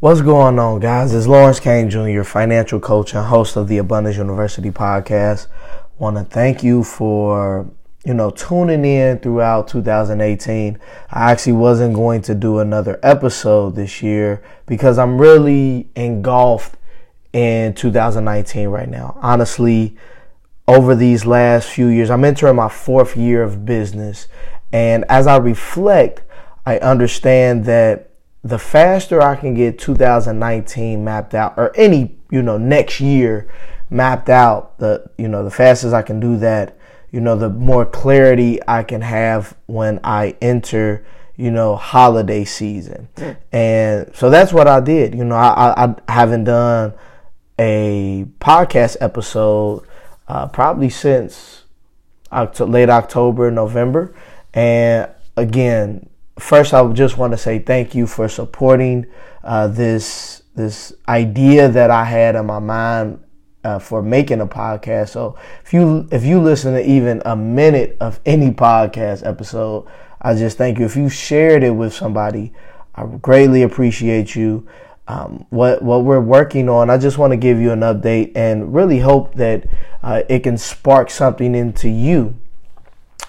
What's going on, guys? It's Lawrence Kane Jr., financial coach and host of the Abundance University podcast. Want to thank you for you know tuning in throughout 2018. I actually wasn't going to do another episode this year because I'm really engulfed in 2019 right now. Honestly, over these last few years, I'm entering my fourth year of business, and as I reflect, I understand that the faster I can get 2019 mapped out or any, you know, next year mapped out, the you know, the fastest I can do that, you know, the more clarity I can have when I enter, you know, holiday season. Mm. And so that's what I did. You know, I, I, I haven't done a podcast episode uh, probably since October, late October, November. And again, first, I just want to say thank you for supporting uh, this this idea that I had in my mind uh, for making a podcast. So if you if you listen to even a minute of any podcast episode, I just thank you. If you shared it with somebody, I greatly appreciate you. Um, what what we're working on, I just want to give you an update and really hope that uh, it can spark something into you,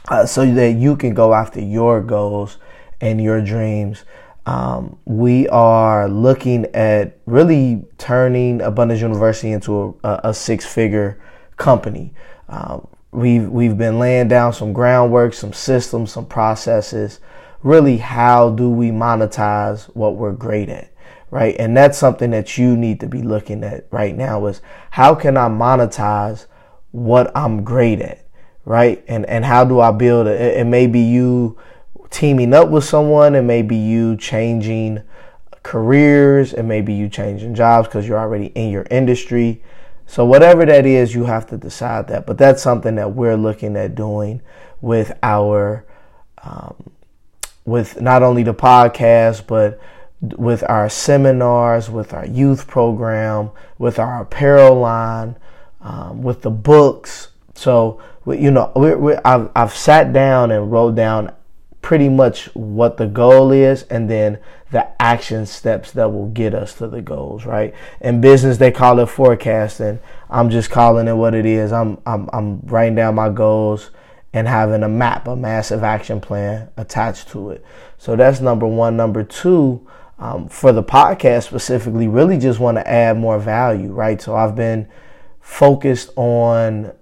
uh, so that you can go after your goals and your dreams. Um, we are looking at really turning Abundance University into a, a six-figure company. Um, we've we've been laying down some groundwork, some systems, some processes. Really, how do we monetize what we're great at, right? And that's something that you need to be looking at right now. Is how can I monetize what I'm great at, right? And and how do I build it? It may be you teaming up with someone, it may be you changing careers, it may be you changing jobs because you're already in your industry. So, whatever that is, you have to decide that. But that's something that we're looking at doing with our, um, with not only the podcast, but with our seminars, with our youth program, with our apparel line, um, with the books. So, you know, we we I've, I've sat down and wrote down pretty much what the goal is and then the action steps that will get us to the goals, right? In business, they call it forecasting. I'm just calling it what it is. I'm, I'm, I'm writing down my goals and having a map, a massive action plan attached to it. So that's number one. Number two, um, for the podcast specifically, really just want to add more value, right? So I've been focused on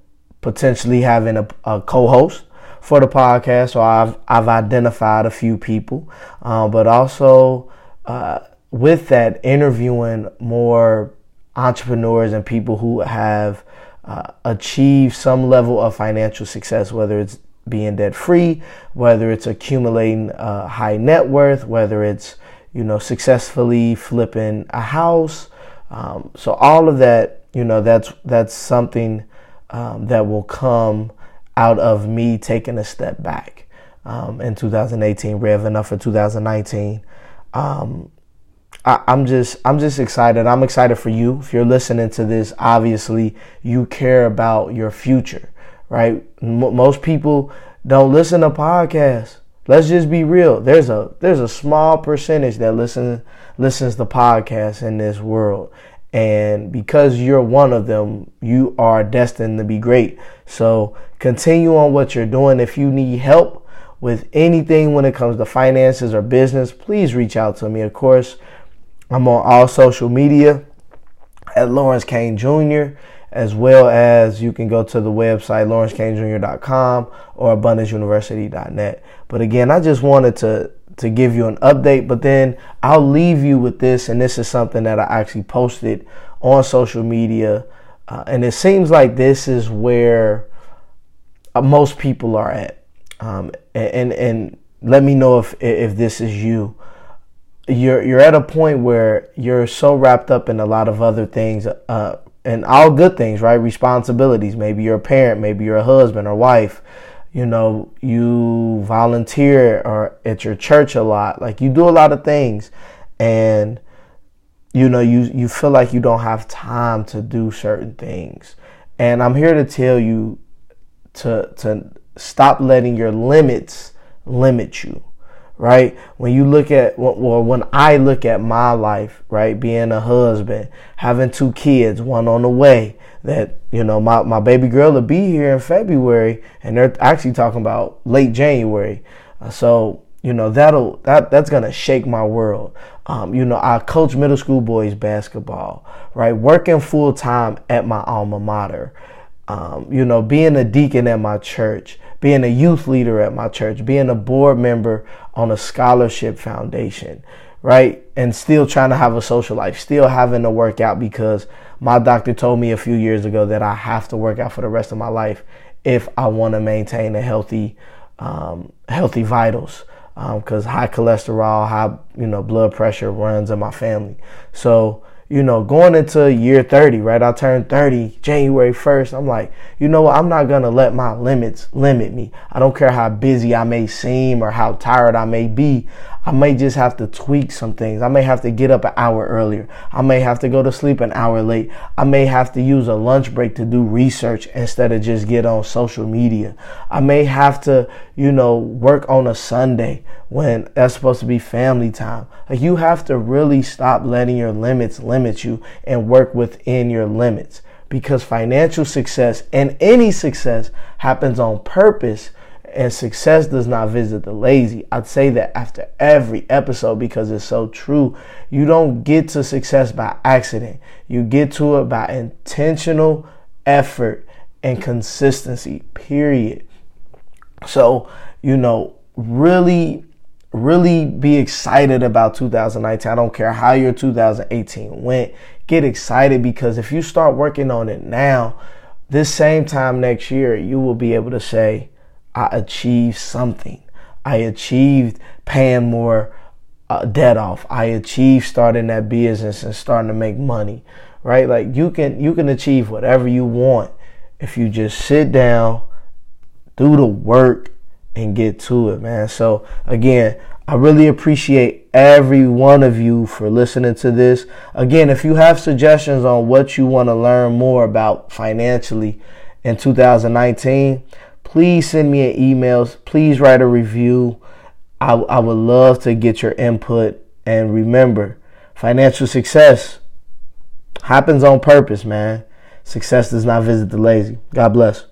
potentially having a, a co-host for the podcast. So I've I've identified a few people, uh, but also uh, with that, interviewing more entrepreneurs and people who have uh, achieved some level of financial success, whether it's being debt free, whether it's accumulating uh, high net worth, whether it's you know successfully flipping a house. Um, so all of that, you know, that's that's something um, that will come out of me taking a step back um, in 2018, revving up for 2019. Um, I, am just I'm just excited. I'm excited for you. If you're listening to this, obviously you care about your future, right? M- most people don't listen to podcasts. Let's just be real. There's a there's a small percentage that listen listens to podcasts in this world, and because you're one of them, you are destined to be great. So continue on what you're doing. If you need help with anything when it comes to finances or business, please reach out to me. Of course, I'm on all social media at Lawrence Kane Jr., as well as you can go to the website lawrencekanejr.com or abundanceuniversity.net. But again, I just wanted to to give you an update, but then I'll leave you with this, and this is something that I actually posted on social media, uh, and it seems like this is where uh, most people are at. Um, and and let me know if if this is you. You're you're at a point where you're so wrapped up in a lot of other things, uh, and all good things, right? Responsibilities. Maybe you're a parent, maybe you're a husband or wife you know, you volunteer or at your church a lot. Like you do a lot of things and you know, you you feel like you don't have time to do certain things. And I'm here to tell you to to stop letting your limits limit you. Right? When you look at, well, when I look at my life, right, being a husband, having two kids, one on the way, that, you know, my, my baby girl will be here in February, and they're actually talking about late January. Uh, so, you know, that'll, that, that's to shake my world. Um, you know, I coach middle school boys basketball, right? Working full time at my alma mater. Um, you know, being a deacon at my church, being a youth leader at my church, being a board member on a scholarship foundation, right? And still trying to have a social life, still having to work out because my doctor told me a few years ago that I have to work out for the rest of my life if I want to maintain a healthy, um, healthy vitals. Because um, high cholesterol, high you know blood pressure runs in my family. So you know, going into year 30, right? I turned 30 January 1st. I'm like, you know what? I'm not going to let my limits limit me. I don't care how busy I may seem or how tired I may be. I may just have to tweak some things. I may have to get up an hour earlier. I may have to go to sleep an hour late. I may have to use a lunch break to do research instead of just get on social media. I may have to, you know, work on a Sunday when that's supposed to be family time. Like you have to really stop letting your limits limit you and work within your limits because financial success and any success happens on purpose and success does not visit the lazy. I'd say that after every episode because it's so true. You don't get to success by accident. You get to it by intentional effort and consistency, period. So, you know, really, really be excited about 2019. I don't care how your 2018 went. Get excited because if you start working on it now, this same time next year, you will be able to say, I achieved something. I achieved paying more uh, debt off. I achieved starting that business and starting to make money, right? Like you can you can achieve whatever you want if you just sit down, do the work and get to it, man. So again, I really appreciate every one of you for listening to this. Again, if you have suggestions on what you want to learn more about financially in 2019, please send me an email. Please write a review. I, I would love to get your input. And remember, financial success happens on purpose, man. Success does not visit the lazy. God bless.